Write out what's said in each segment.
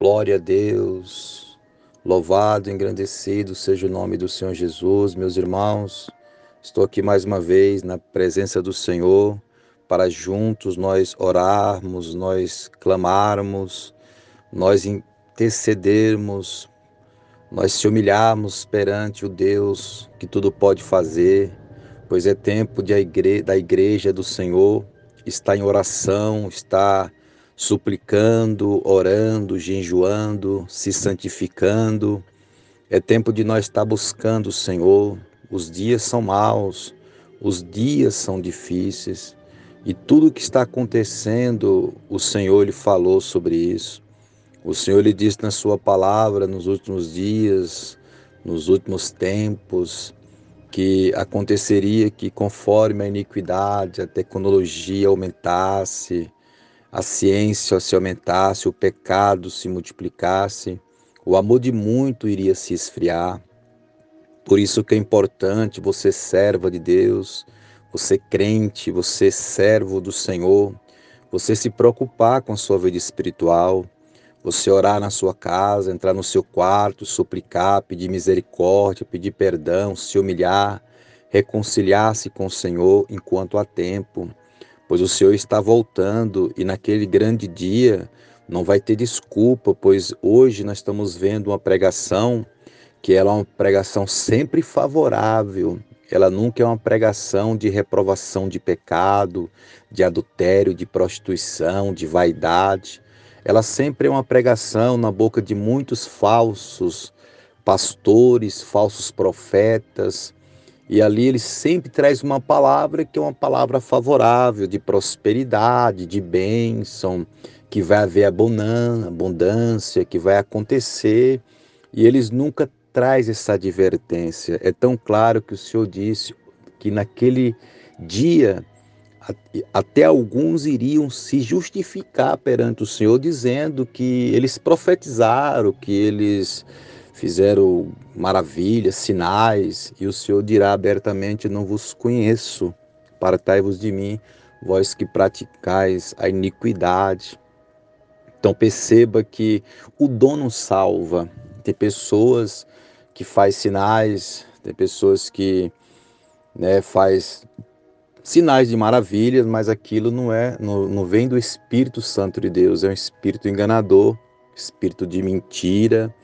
Glória a Deus. Louvado, engrandecido seja o nome do Senhor Jesus, meus irmãos. Estou aqui mais uma vez na presença do Senhor para juntos nós orarmos, nós clamarmos, nós intercedermos, nós se humilharmos perante o Deus que tudo pode fazer, pois é tempo de a igre da igreja do Senhor estar em oração, estar suplicando, orando, jejuando, se santificando. É tempo de nós estar buscando o Senhor. Os dias são maus, os dias são difíceis e tudo o que está acontecendo, o Senhor lhe falou sobre isso. O Senhor lhe disse na sua palavra nos últimos dias, nos últimos tempos, que aconteceria que conforme a iniquidade, a tecnologia aumentasse, a ciência se aumentasse, o pecado se multiplicasse, o amor de muito iria se esfriar. Por isso que é importante você serva de Deus, você crente, você servo do Senhor, você se preocupar com a sua vida espiritual, você orar na sua casa, entrar no seu quarto, suplicar, pedir misericórdia, pedir perdão, se humilhar, reconciliar-se com o Senhor enquanto há tempo pois o Senhor está voltando e naquele grande dia não vai ter desculpa, pois hoje nós estamos vendo uma pregação que ela é uma pregação sempre favorável. Ela nunca é uma pregação de reprovação de pecado, de adultério, de prostituição, de vaidade. Ela sempre é uma pregação na boca de muitos falsos pastores, falsos profetas, e ali ele sempre traz uma palavra que é uma palavra favorável, de prosperidade, de bênção, que vai haver abundância, que vai acontecer. E eles nunca traz essa advertência. É tão claro que o Senhor disse que naquele dia até alguns iriam se justificar perante o Senhor, dizendo que eles profetizaram, que eles fizeram maravilhas, sinais, e o Senhor dirá abertamente: Não vos conheço, partai-vos de mim, vós que praticais a iniquidade. Então perceba que o dono salva. Tem pessoas que faz sinais, tem pessoas que né, faz sinais de maravilhas, mas aquilo não é, não, não vem do Espírito Santo de Deus, é um espírito enganador, espírito de mentira,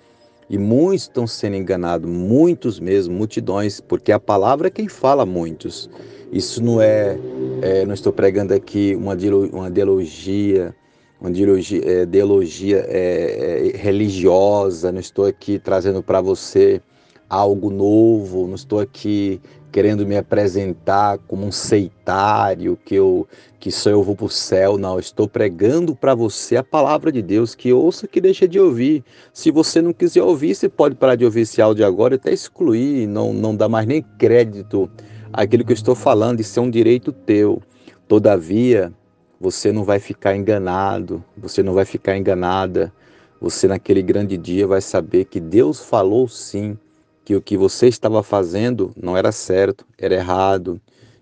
e muitos estão sendo enganados, muitos mesmo, multidões, porque a palavra é quem fala muitos. Isso não é, é não estou pregando aqui uma, uma ideologia, uma ideologia, é, ideologia é, é, religiosa, não estou aqui trazendo para você algo novo, não estou aqui querendo me apresentar como um seitário, que eu que só eu vou para o céu, não, estou pregando para você a palavra de Deus, que ouça que deixa de ouvir. Se você não quiser ouvir, você pode parar de ouvir esse áudio agora e até excluir, não, não dá mais nem crédito àquilo que eu estou falando, isso é um direito teu. Todavia, você não vai ficar enganado, você não vai ficar enganada. Você naquele grande dia vai saber que Deus falou sim que o que você estava fazendo não era certo, era errado.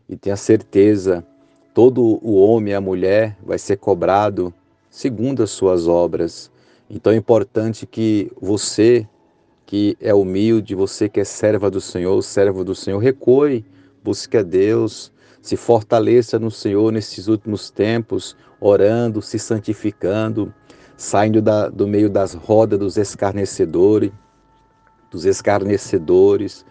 E tenha certeza, todo o homem e a mulher vai ser cobrado segundo as suas obras. Então é importante que você, que é humilde, você que é serva do Senhor, servo do Senhor, recue, busque a Deus, se fortaleça no Senhor nesses últimos tempos, orando, se santificando, saindo da, do meio das rodas dos escarnecedores, dos escarnecedores,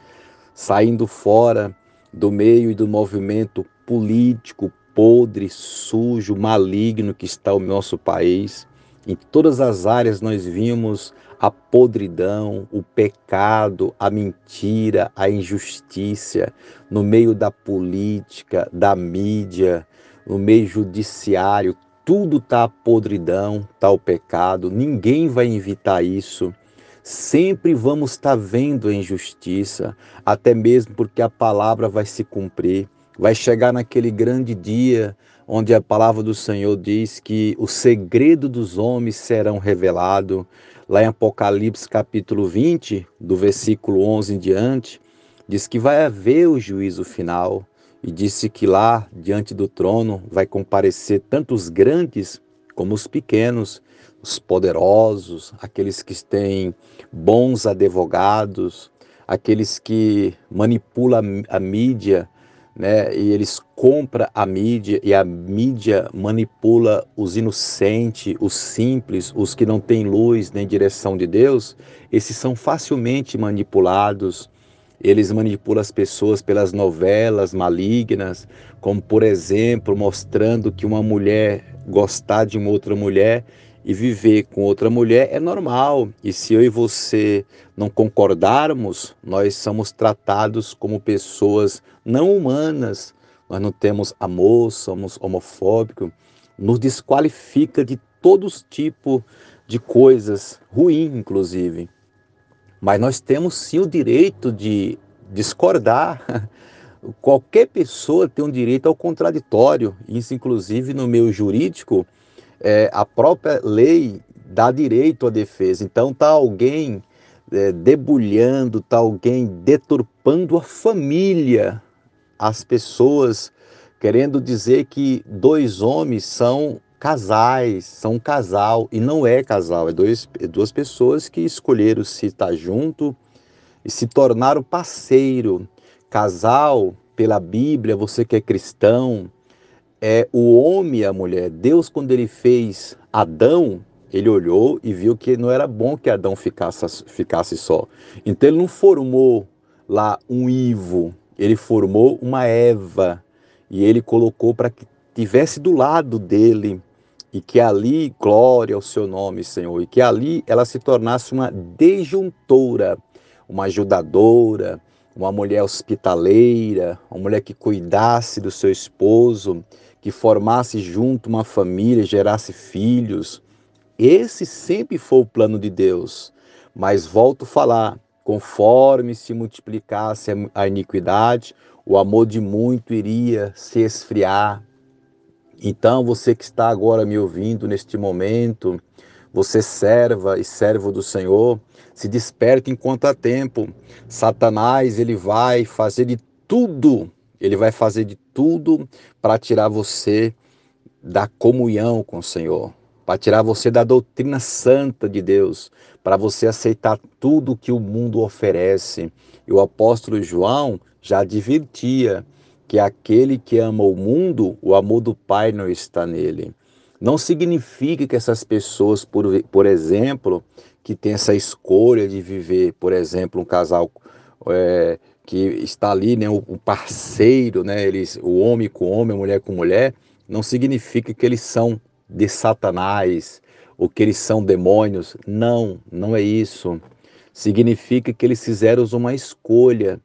saindo fora do meio e do movimento político podre, sujo, maligno que está o nosso país. Em todas as áreas nós vimos a podridão, o pecado, a mentira, a injustiça, no meio da política, da mídia, no meio judiciário, tudo está a podridão, está o pecado, ninguém vai evitar isso. Sempre vamos estar vendo a injustiça, até mesmo porque a palavra vai se cumprir. Vai chegar naquele grande dia onde a palavra do Senhor diz que o segredo dos homens serão revelado. Lá em Apocalipse capítulo 20, do versículo 11 em diante, diz que vai haver o juízo final e disse que lá diante do trono vai comparecer tanto os grandes como os pequenos, os poderosos, aqueles que têm bons advogados, aqueles que manipulam a mídia, né? E eles compram a mídia e a mídia manipula os inocentes, os simples, os que não têm luz nem direção de Deus. Esses são facilmente manipulados. Eles manipulam as pessoas pelas novelas malignas, como por exemplo, mostrando que uma mulher gostar de uma outra mulher e viver com outra mulher é normal. E se eu e você não concordarmos, nós somos tratados como pessoas não humanas. Nós não temos amor, somos homofóbicos, nos desqualifica de todos tipos de coisas, ruim inclusive. Mas nós temos sim o direito de discordar. Qualquer pessoa tem um direito ao contraditório. Isso, inclusive, no meio jurídico, é, a própria lei dá direito à defesa. Então está alguém é, debulhando, está alguém deturpando a família, as pessoas querendo dizer que dois homens são casais, são um casal, e não é casal, é, dois, é duas pessoas que escolheram se estar junto e se tornaram parceiro. Casal, pela Bíblia, você que é cristão, é o homem e a mulher. Deus, quando ele fez Adão, ele olhou e viu que não era bom que Adão ficasse, ficasse só. Então ele não formou lá um Ivo, ele formou uma Eva e ele colocou para que tivesse do lado dele e que ali, glória ao seu nome, Senhor, e que ali ela se tornasse uma desjuntora, uma ajudadora, uma mulher hospitaleira, uma mulher que cuidasse do seu esposo, que formasse junto uma família, gerasse filhos. Esse sempre foi o plano de Deus. Mas volto a falar, conforme se multiplicasse a iniquidade, o amor de muito iria se esfriar. Então, você que está agora me ouvindo neste momento, você serva e servo do Senhor, se desperte enquanto há tempo. Satanás, ele vai fazer de tudo ele vai fazer de tudo para tirar você da comunhão com o Senhor, para tirar você da doutrina santa de Deus, para você aceitar tudo que o mundo oferece. E o apóstolo João já advertia que aquele que ama o mundo, o amor do Pai não está nele. Não significa que essas pessoas, por, por exemplo, que tem essa escolha de viver, por exemplo, um casal é, que está ali, né, o parceiro, né, eles, o homem com homem, a mulher com mulher, não significa que eles são de Satanás ou que eles são demônios. Não, não é isso. Significa que eles fizeram uma escolha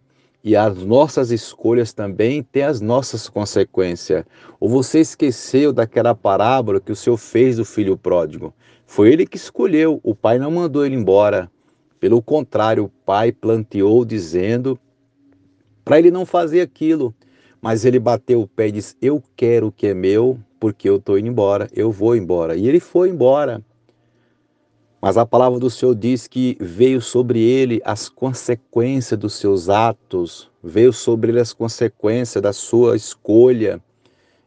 e as nossas escolhas também têm as nossas consequências. Ou você esqueceu daquela parábola que o Senhor fez do filho pródigo? Foi ele que escolheu, o pai não mandou ele embora. Pelo contrário, o pai planteou dizendo para ele não fazer aquilo. Mas ele bateu o pé e disse: Eu quero o que é meu, porque eu estou indo embora, eu vou embora. E ele foi embora. Mas a palavra do Senhor diz que veio sobre ele as consequências dos seus atos, veio sobre ele as consequências da sua escolha,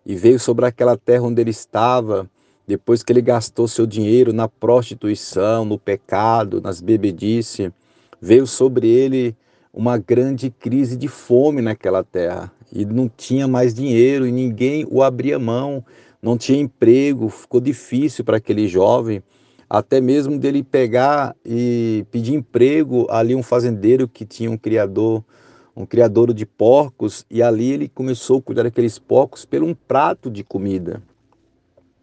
e veio sobre aquela terra onde ele estava, depois que ele gastou seu dinheiro na prostituição, no pecado, nas bebedices, veio sobre ele uma grande crise de fome naquela terra e não tinha mais dinheiro e ninguém o abria mão, não tinha emprego, ficou difícil para aquele jovem, até mesmo dele pegar e pedir emprego ali um fazendeiro que tinha um criador, um criador de porcos e ali ele começou a cuidar daqueles porcos pelo um prato de comida.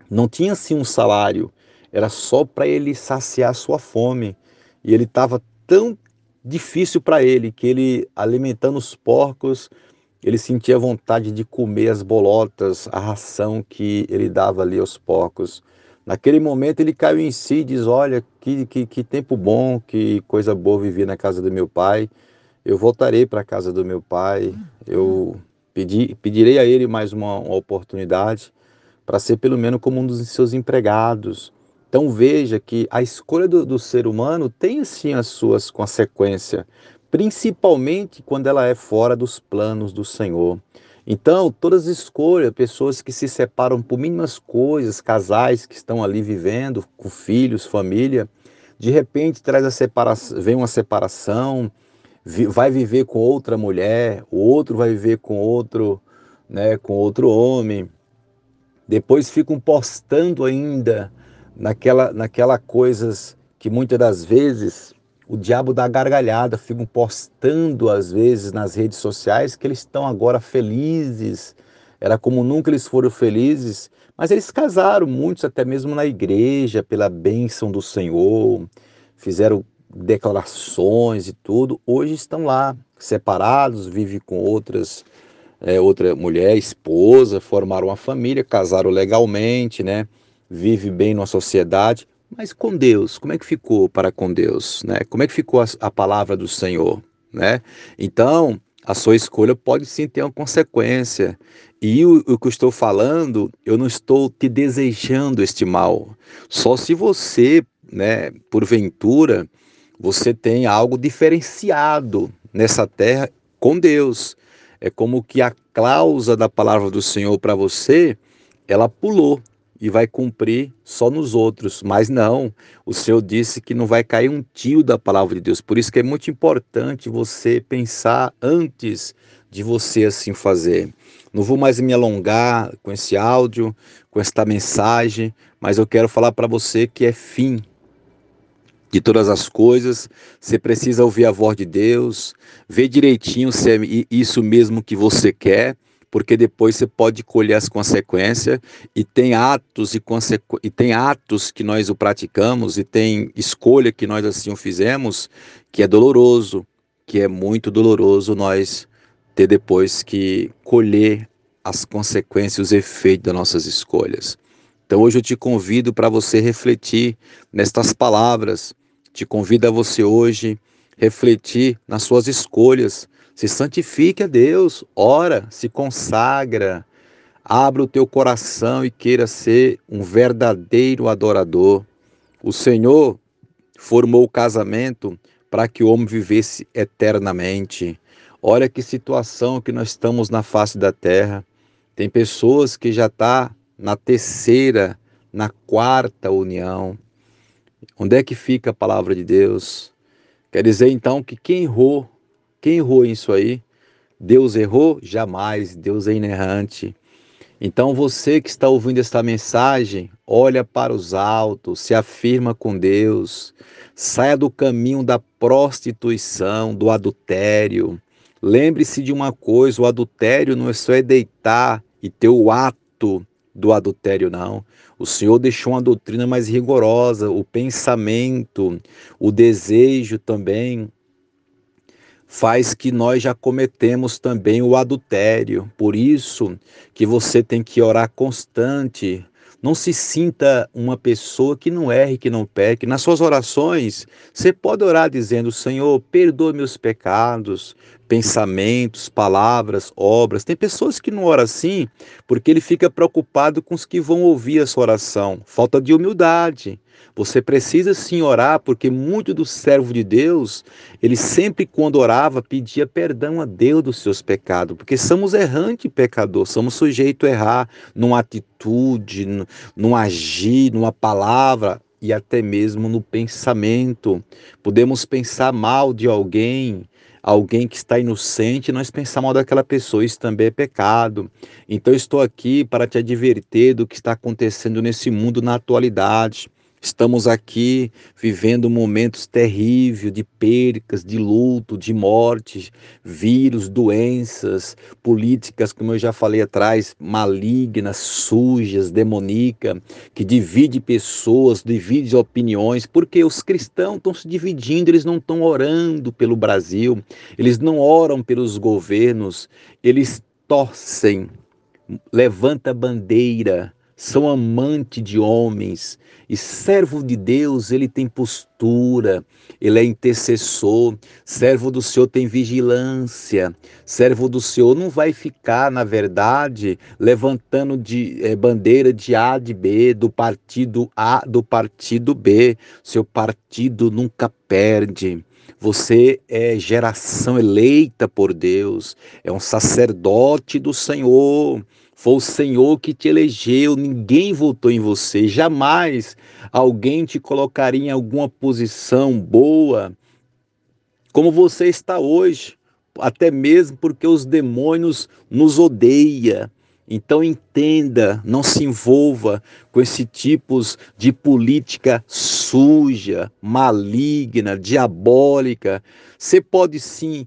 Não tinha assim um salário, era só para ele saciar sua fome. E ele estava tão difícil para ele, que ele, alimentando os porcos, ele sentia vontade de comer as bolotas, a ração que ele dava ali aos porcos. Naquele momento ele caiu em si e diz: Olha, que, que, que tempo bom, que coisa boa viver na casa do meu pai. Eu voltarei para a casa do meu pai. Eu pedi, pedirei a ele mais uma, uma oportunidade para ser pelo menos como um dos seus empregados. Então veja que a escolha do, do ser humano tem sim as suas consequências, principalmente quando ela é fora dos planos do Senhor. Então, todas as escolhas, pessoas que se separam por mínimas coisas, casais que estão ali vivendo com filhos, família, de repente traz a separação, vem uma separação, vai viver com outra mulher, o outro vai viver com outro, né, com outro homem. Depois ficam postando ainda naquela naquela coisas que muitas das vezes o diabo dá gargalhada, ficam postando às vezes nas redes sociais que eles estão agora felizes. Era como nunca eles foram felizes, mas eles casaram, muitos até mesmo na igreja, pela bênção do Senhor, fizeram declarações e tudo. Hoje estão lá, separados, vivem com outras, é, outra mulher, esposa, formaram uma família, casaram legalmente, né? Vive bem numa sociedade, mas com Deus, como é que ficou para com Deus? Né? Como é que ficou a, a palavra do Senhor? Né? Então, a sua escolha pode sim ter uma consequência. E o, o, que eu estou falando, eu não estou te desejando este mal. Só se você, né, porventura, você tem algo diferenciado nessa terra com Deus. É como que a cláusula da palavra do Senhor para você, ela pulou e vai cumprir só nos outros. Mas não, o Senhor disse que não vai cair um tio da palavra de Deus. Por isso que é muito importante você pensar antes de você assim fazer. Não vou mais me alongar com esse áudio, com esta mensagem, mas eu quero falar para você que é fim de todas as coisas, você precisa ouvir a voz de Deus, ver direitinho se é isso mesmo que você quer porque depois você pode colher as consequências e tem atos e, consequ... e tem atos que nós o praticamos e tem escolha que nós assim o fizemos que é doloroso, que é muito doloroso nós ter depois que colher as consequências, os efeitos das nossas escolhas. Então hoje eu te convido para você refletir nestas palavras. Te convido a você hoje refletir nas suas escolhas, se santifique a Deus, ora, se consagra, abra o teu coração e queira ser um verdadeiro adorador. O Senhor formou o casamento para que o homem vivesse eternamente. Olha que situação que nós estamos na face da terra. Tem pessoas que já tá na terceira, na quarta união. Onde é que fica a palavra de Deus? Quer dizer então que quem errou quem errou isso aí? Deus errou? Jamais. Deus é inerrante. Então você que está ouvindo esta mensagem, olha para os altos, se afirma com Deus, saia do caminho da prostituição, do adultério. Lembre-se de uma coisa: o adultério não é só é deitar e ter o ato do adultério, não. O Senhor deixou uma doutrina mais rigorosa, o pensamento, o desejo também faz que nós já cometemos também o adultério. Por isso que você tem que orar constante. Não se sinta uma pessoa que não erre, que não peque. Nas suas orações, você pode orar dizendo: Senhor, perdoa meus pecados, pensamentos, palavras, obras. Tem pessoas que não oram assim porque ele fica preocupado com os que vão ouvir a sua oração. Falta de humildade. Você precisa sim orar, porque muito do servo de Deus, ele sempre quando orava pedia perdão a Deus dos seus pecados, porque somos errantes pecador, somos sujeitos a errar numa atitude, num agir, numa palavra e até mesmo no pensamento. Podemos pensar mal de alguém, alguém que está inocente, nós pensamos mal daquela pessoa, isso também é pecado. Então estou aqui para te advertir do que está acontecendo nesse mundo na atualidade. Estamos aqui vivendo momentos terríveis de percas, de luto, de morte, vírus, doenças, políticas, como eu já falei atrás, malignas, sujas, demonica, que divide pessoas, divide opiniões, porque os cristãos estão se dividindo, eles não estão orando pelo Brasil, eles não oram pelos governos, eles torcem, levanta bandeira são amantes de homens. E servo de Deus, ele tem postura, ele é intercessor. Servo do Senhor tem vigilância. Servo do Senhor não vai ficar, na verdade, levantando de é, bandeira de A de B, do partido A, do partido B. Seu partido nunca perde. Você é geração eleita por Deus, é um sacerdote do Senhor. Foi o Senhor que te elegeu, ninguém votou em você, jamais alguém te colocaria em alguma posição boa como você está hoje, até mesmo porque os demônios nos odeiam. Então entenda, não se envolva com esse tipos de política suja, maligna, diabólica. Você pode sim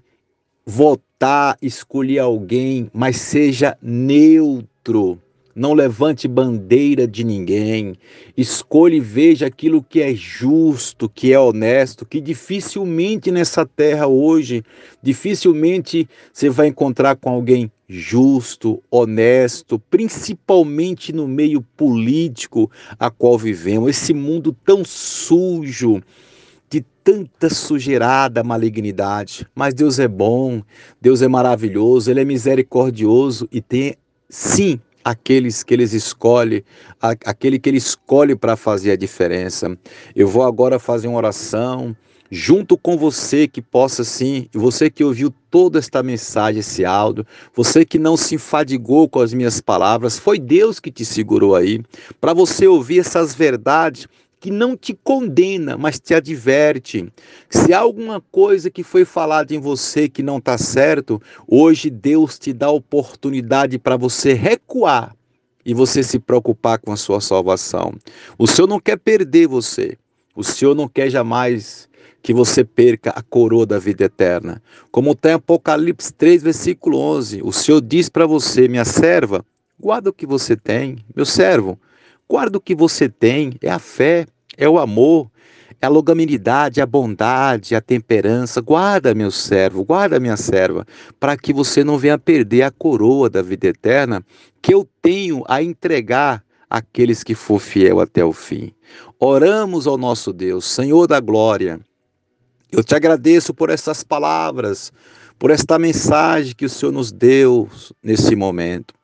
votar, escolher alguém, mas seja neutro. Não levante bandeira de ninguém. Escolha e veja aquilo que é justo, que é honesto, que dificilmente nessa terra hoje, dificilmente você vai encontrar com alguém justo, honesto, principalmente no meio político a qual vivemos. Esse mundo tão sujo, de tanta sujeirada, malignidade. Mas Deus é bom, Deus é maravilhoso, Ele é misericordioso e tem, sim, aqueles que eles escolhe, aquele que ele escolhe para fazer a diferença. Eu vou agora fazer uma oração junto com você que possa sim, você que ouviu toda esta mensagem, esse áudio, você que não se enfadigou com as minhas palavras, foi Deus que te segurou aí, para você ouvir essas verdades que não te condena, mas te adverte. Se há alguma coisa que foi falada em você que não está certo, hoje Deus te dá oportunidade para você recuar e você se preocupar com a sua salvação. O Senhor não quer perder você. O Senhor não quer jamais que você perca a coroa da vida eterna. Como tem Apocalipse 3, versículo 11, o Senhor diz para você, minha serva, guarda o que você tem, meu servo, Guarda o que você tem, é a fé, é o amor, é a longanimidade, a bondade, a temperança. Guarda, meu servo, guarda, minha serva, para que você não venha perder a coroa da vida eterna que eu tenho a entregar àqueles que for fiel até o fim. Oramos ao nosso Deus, Senhor da glória. Eu te agradeço por essas palavras, por esta mensagem que o Senhor nos deu nesse momento.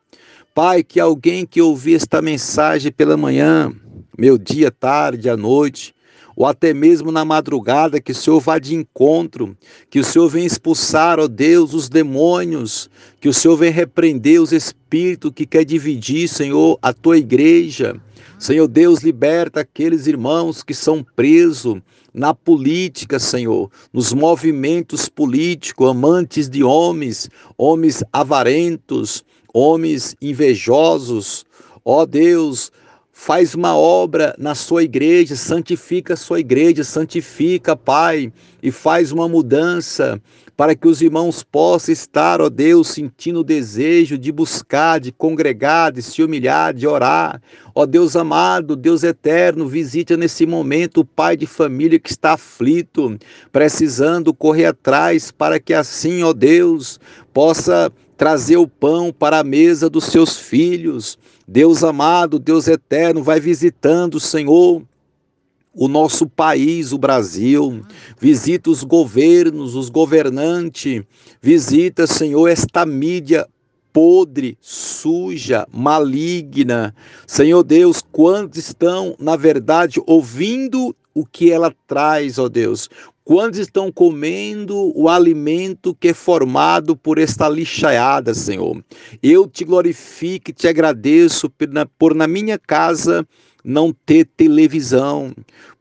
Pai, que alguém que ouvir esta mensagem pela manhã, meu dia, tarde, à noite, ou até mesmo na madrugada, que o Senhor vá de encontro, que o Senhor venha expulsar, ó Deus, os demônios, que o Senhor venha repreender os espíritos que quer dividir, Senhor, a tua igreja. Senhor Deus, liberta aqueles irmãos que são presos na política, Senhor, nos movimentos políticos, amantes de homens, homens avarentos, homens invejosos. Ó Deus, faz uma obra na sua igreja, santifica a sua igreja, santifica, Pai, e faz uma mudança para que os irmãos possam estar, ó Deus, sentindo o desejo de buscar, de congregar, de se humilhar, de orar. Ó Deus amado, Deus eterno, visita nesse momento o pai de família que está aflito, precisando correr atrás para que assim, ó Deus, possa trazer o pão para a mesa dos seus filhos. Deus amado, Deus eterno, vai visitando, Senhor, o nosso país, o Brasil, visita os governos, os governantes, visita, Senhor, esta mídia podre, suja, maligna. Senhor Deus, quantos estão, na verdade, ouvindo o que ela traz, ó Deus? Quantos estão comendo o alimento que é formado por esta lixaiada, Senhor? Eu te glorifico e te agradeço por na, por na minha casa não ter televisão.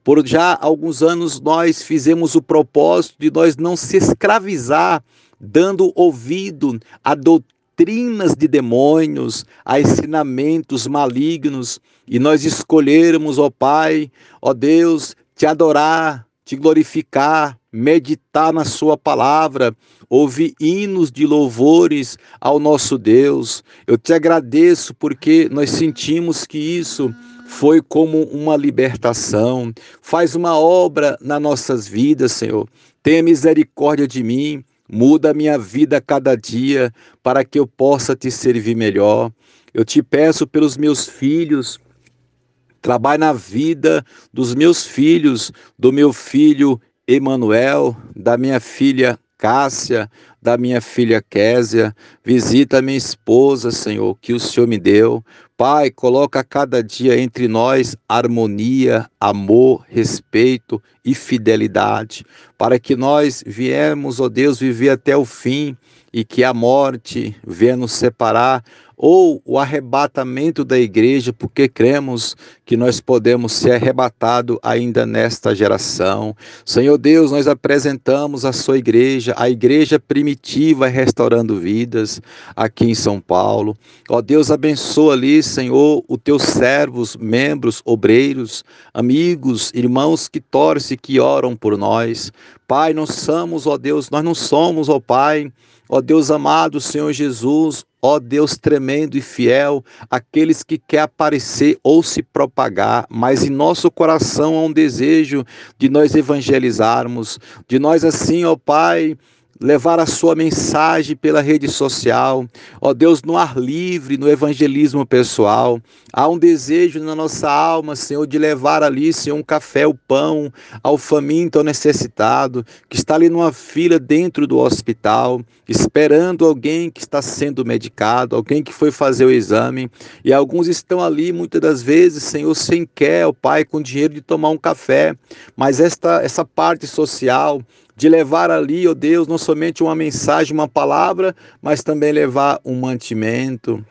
Por já alguns anos nós fizemos o propósito de nós não se escravizar, dando ouvido a doutrinas de demônios, a ensinamentos malignos, e nós escolhermos, ó Pai, ó Deus, te adorar, te glorificar, meditar na Sua palavra, ouvir hinos de louvores ao nosso Deus. Eu te agradeço porque nós sentimos que isso foi como uma libertação. Faz uma obra nas nossas vidas, Senhor. Tenha misericórdia de mim. Muda a minha vida a cada dia para que eu possa te servir melhor. Eu te peço pelos meus filhos, trabalhe na vida dos meus filhos, do meu filho Emanuel, da minha filha Cássia, da minha filha Késia, visita minha esposa, Senhor, que o Senhor me deu. Pai, coloca cada dia entre nós harmonia, amor, respeito e fidelidade, para que nós viemos, ó Deus, viver até o fim e que a morte venha nos separar, ou o arrebatamento da igreja, porque cremos que nós podemos ser arrebatados ainda nesta geração. Senhor Deus, nós apresentamos a sua igreja, a igreja primitiva restaurando vidas aqui em São Paulo. Ó Deus, abençoa ali, Senhor, os teus servos, membros, obreiros, amigos, irmãos que torcem, que oram por nós. Pai, nós somos, ó Deus, nós não somos, ó Pai, ó Deus amado, Senhor Jesus, ó Deus tremendo e fiel, aqueles que quer aparecer ou se propagar, mas em nosso coração há um desejo de nós evangelizarmos, de nós assim, ó Pai, levar a sua mensagem pela rede social, ó Deus, no ar livre, no evangelismo pessoal. Há um desejo na nossa alma, Senhor, de levar ali, Senhor, um café, o pão ao faminto, ao necessitado, que está ali numa fila dentro do hospital, esperando alguém que está sendo medicado, alguém que foi fazer o exame, e alguns estão ali muitas das vezes, Senhor, sem quer, ó Pai, com dinheiro de tomar um café, mas esta essa parte social de levar ali, ó oh Deus, não somente uma mensagem, uma palavra, mas também levar um mantimento,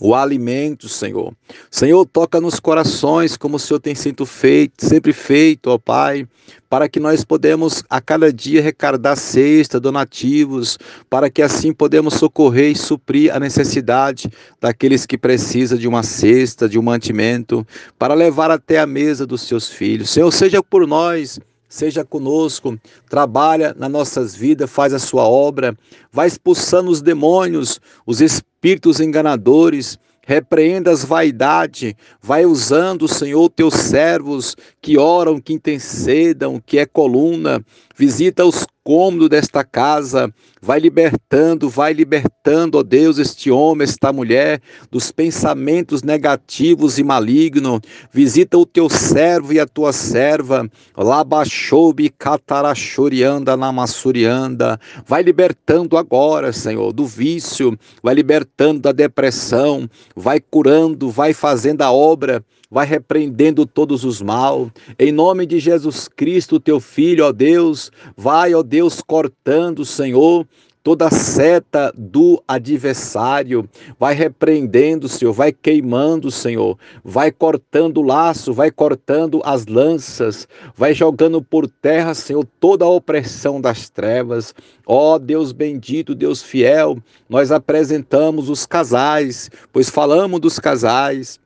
o alimento, Senhor. Senhor, toca nos corações como o Senhor tem sido feito, sempre feito, ó Pai, para que nós podemos a cada dia recardar cesta, donativos, para que assim podemos socorrer e suprir a necessidade daqueles que precisam de uma cesta, de um mantimento, para levar até a mesa dos seus filhos. Senhor, seja por nós seja conosco, trabalha nas nossas vidas, faz a sua obra, vai expulsando os demônios, os espíritos enganadores, repreenda as vaidades, vai usando, Senhor, teus servos que oram, que intercedam, que é coluna, visita os cômodos desta casa, vai libertando, vai libertando, ó Deus, este homem, esta mulher, dos pensamentos negativos e malignos. Visita o teu servo e a tua serva, Labachoubi Catarachorianda Namassurianda. Vai libertando agora, Senhor, do vício, vai libertando da depressão, vai curando, vai fazendo a obra vai repreendendo todos os mal. Em nome de Jesus Cristo, teu filho, ó Deus, vai, ó Deus, cortando, Senhor, toda seta do adversário, vai repreendendo, Senhor, vai queimando, Senhor, vai cortando o laço, vai cortando as lanças, vai jogando por terra, Senhor, toda a opressão das trevas. Ó Deus bendito, Deus fiel, nós apresentamos os casais, pois falamos dos casais,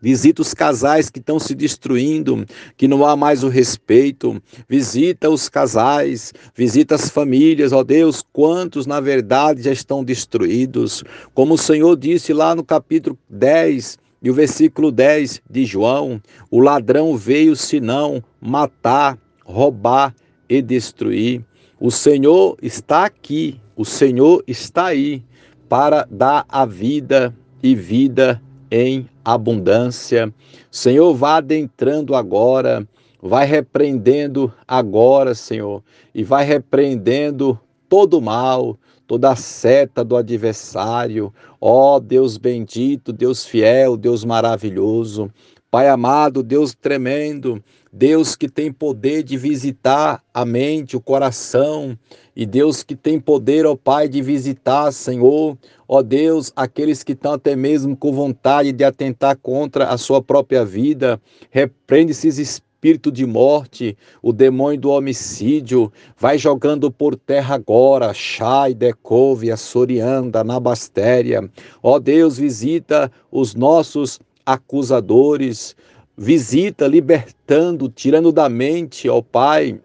Visita os casais que estão se destruindo, que não há mais o respeito. Visita os casais, visita as famílias, ó Deus, quantos na verdade já estão destruídos. Como o Senhor disse lá no capítulo 10, e o versículo 10 de João: o ladrão veio senão matar, roubar e destruir. O Senhor está aqui, o Senhor está aí para dar a vida e vida em abundância. Senhor, vá adentrando agora, vai repreendendo agora, Senhor, e vai repreendendo todo o mal, toda a seta do adversário. Ó oh, Deus bendito, Deus fiel, Deus maravilhoso. Pai amado, Deus tremendo, Deus que tem poder de visitar a mente, o coração, e Deus que tem poder, ó Pai, de visitar, Senhor, ó Deus, aqueles que estão até mesmo com vontade de atentar contra a sua própria vida, repreende esses espíritos de morte, o demônio do homicídio, vai jogando por terra agora, Shai, Decove, Sorianda, Nabastéria. Ó Deus, visita os nossos acusadores, visita, libertando, tirando da mente, ó Pai,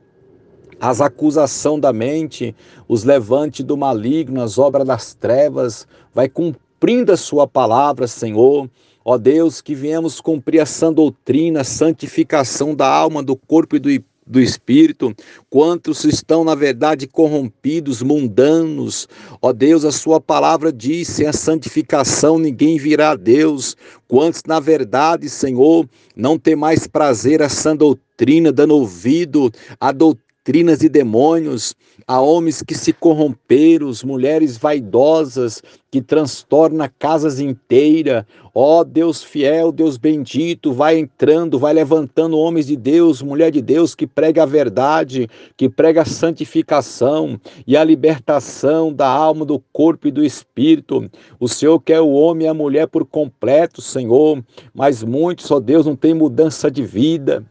as acusações da mente, os levantes do maligno, as obras das trevas, vai cumprindo a sua palavra, Senhor. Ó Deus, que viemos cumprir essa doutrina, santificação da alma, do corpo e do do Espírito, quantos estão, na verdade, corrompidos, mundanos. Ó Deus, a Sua palavra diz: sem a santificação ninguém virá a Deus. Quantos, na verdade, Senhor, não tem mais prazer a sã doutrina, dando ouvido à doutrina doutrinas e demônios, a homens que se corromperam, mulheres vaidosas que transtornam casas inteiras. Ó Deus fiel, Deus bendito, vai entrando, vai levantando homens de Deus, mulher de Deus que prega a verdade, que prega a santificação e a libertação da alma, do corpo e do espírito. O Senhor quer o homem e a mulher por completo, Senhor, mas muitos, ó Deus, não tem mudança de vida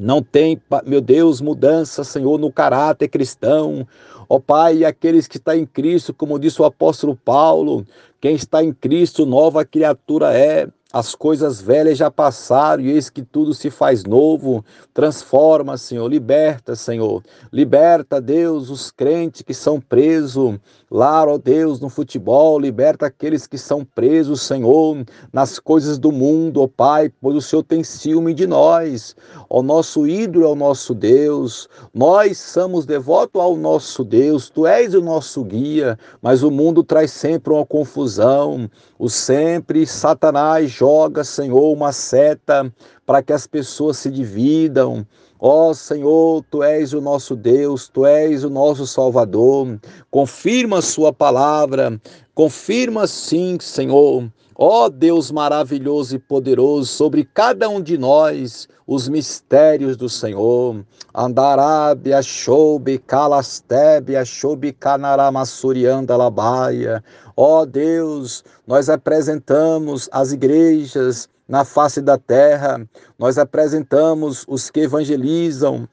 não tem, meu Deus, mudança, Senhor, no caráter cristão. Ó Pai, aqueles que estão em Cristo, como disse o apóstolo Paulo, quem está em Cristo, nova criatura é. As coisas velhas já passaram e eis que tudo se faz novo. Transforma, Senhor, liberta, Senhor. Liberta, Deus, os crentes que são presos lá, ó Deus, no futebol. Liberta aqueles que são presos, Senhor, nas coisas do mundo, ó Pai, pois o Senhor tem ciúme de nós. O nosso ídolo é o nosso Deus. Nós somos devotos ao nosso Deus. Tu és o nosso guia, mas o mundo traz sempre uma confusão. O sempre Satanás joga, Senhor, uma seta para que as pessoas se dividam. Ó oh, Senhor, tu és o nosso Deus, tu és o nosso Salvador. Confirma a sua palavra, confirma sim, Senhor. Ó oh, Deus maravilhoso e poderoso, sobre cada um de nós, os mistérios do Senhor. Andarabe, Achobe, Calastebe, Achobe, Canaramassurianda, Labaia. Ó oh, Deus, nós apresentamos as igrejas na face da terra, nós apresentamos os que evangelizam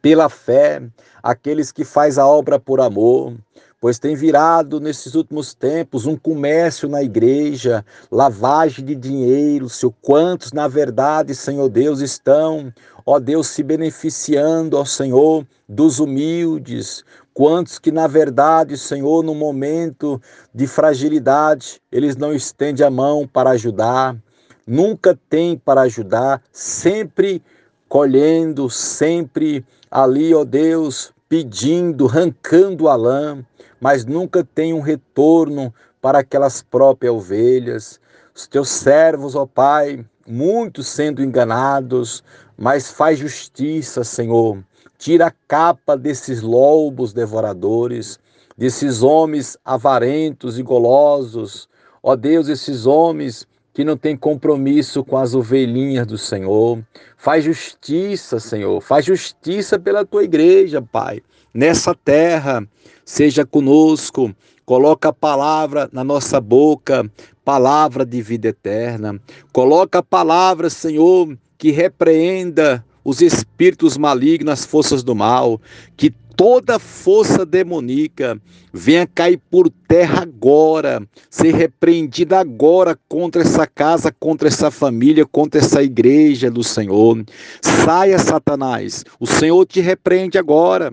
pela fé, aqueles que faz a obra por amor, pois tem virado nesses últimos tempos um comércio na igreja, lavagem de dinheiro, seu quantos na verdade, Senhor Deus, estão, ó Deus, se beneficiando, ó Senhor, dos humildes, quantos que na verdade, Senhor, no momento de fragilidade, eles não estendem a mão para ajudar, nunca tem para ajudar, sempre colhendo, sempre ali, ó Deus, pedindo, arrancando a lã, mas nunca tem um retorno para aquelas próprias ovelhas. Os teus servos, ó Pai, muitos sendo enganados, mas faz justiça, Senhor. Tira a capa desses lobos devoradores, desses homens avarentos e golosos. Ó Deus, esses homens que não tem compromisso com as ovelhinhas do Senhor. Faz justiça, Senhor. Faz justiça pela tua igreja, Pai. Nessa terra, seja conosco. Coloca a palavra na nossa boca, palavra de vida eterna. Coloca a palavra, Senhor, que repreenda os espíritos malignos, as forças do mal, que toda força demoníaca venha cair por terra agora, ser repreendida agora contra essa casa, contra essa família, contra essa igreja do Senhor. Saia, Satanás, o Senhor te repreende agora.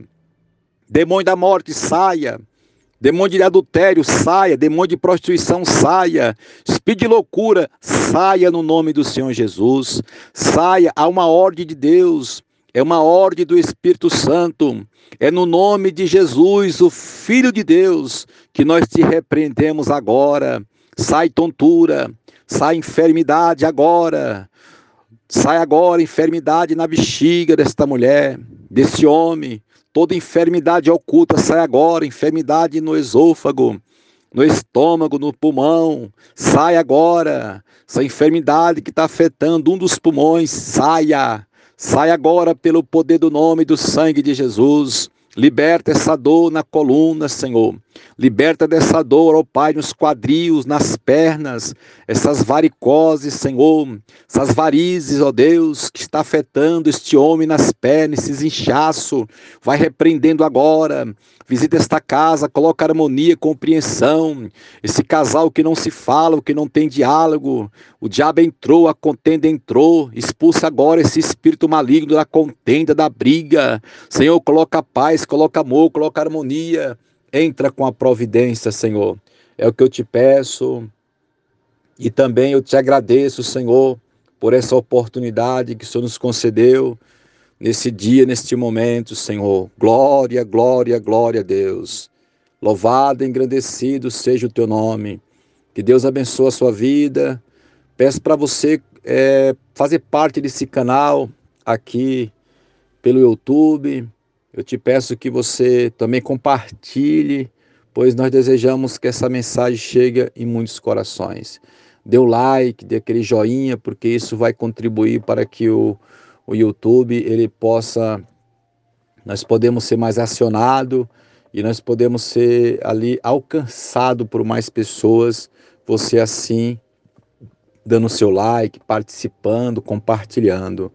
Demônio da morte, saia. Demônio de adultério, saia. Demônio de prostituição, saia. Espírito de loucura, saia no nome do Senhor Jesus. Saia, há uma ordem de Deus é uma ordem do Espírito Santo. É no nome de Jesus, o Filho de Deus, que nós te repreendemos agora. Sai tontura, sai enfermidade agora. Sai agora enfermidade na bexiga desta mulher, desse homem. Toda enfermidade oculta sai agora, enfermidade no esôfago, no estômago, no pulmão. Sai agora. Essa enfermidade que está afetando um dos pulmões, saia Sai agora pelo poder do nome e do sangue de Jesus. Liberta essa dor na coluna, Senhor. Liberta dessa dor, ó Pai, nos quadris, nas pernas, essas varicoses, Senhor, essas varizes, ó Deus, que está afetando este homem nas pernas, esses inchaço. Vai repreendendo agora. Visita esta casa, coloca harmonia, compreensão. Esse casal que não se fala, que não tem diálogo. O diabo entrou, a contenda entrou. Expulsa agora esse espírito maligno da contenda, da briga. Senhor, coloca paz, coloca amor, coloca harmonia. Entra com a providência, Senhor. É o que eu te peço. E também eu te agradeço, Senhor, por essa oportunidade que o Senhor nos concedeu nesse dia, neste momento, Senhor. Glória, glória, glória a Deus. Louvado, engrandecido seja o teu nome. Que Deus abençoe a sua vida. Peço para você é, fazer parte desse canal aqui pelo YouTube. Eu te peço que você também compartilhe, pois nós desejamos que essa mensagem chegue em muitos corações. Dê o like, dê aquele joinha, porque isso vai contribuir para que o o YouTube ele possa nós podemos ser mais acionado e nós podemos ser ali alcançado por mais pessoas. Você assim dando seu like, participando, compartilhando.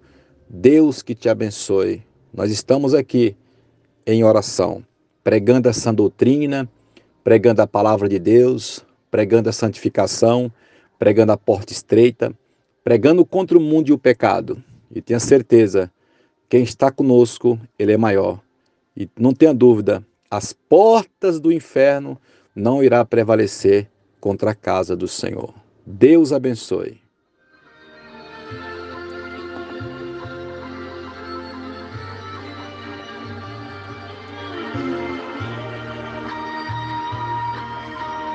Deus que te abençoe. Nós estamos aqui em oração, pregando essa doutrina, pregando a palavra de Deus, pregando a santificação, pregando a porta estreita, pregando contra o mundo e o pecado. E tenha certeza, quem está conosco, ele é maior. E não tenha dúvida, as portas do inferno não irá prevalecer contra a casa do Senhor. Deus abençoe.